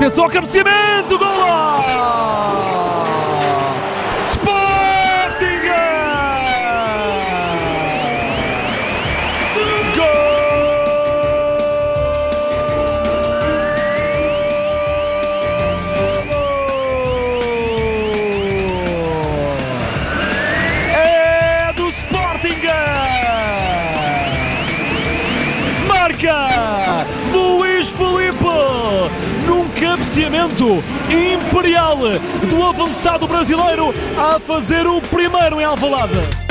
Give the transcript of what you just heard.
Atenção ao cabeceamento, golo! É do Sporting! Marca cabeceamento imperial do avançado brasileiro a fazer o primeiro em Alvalade.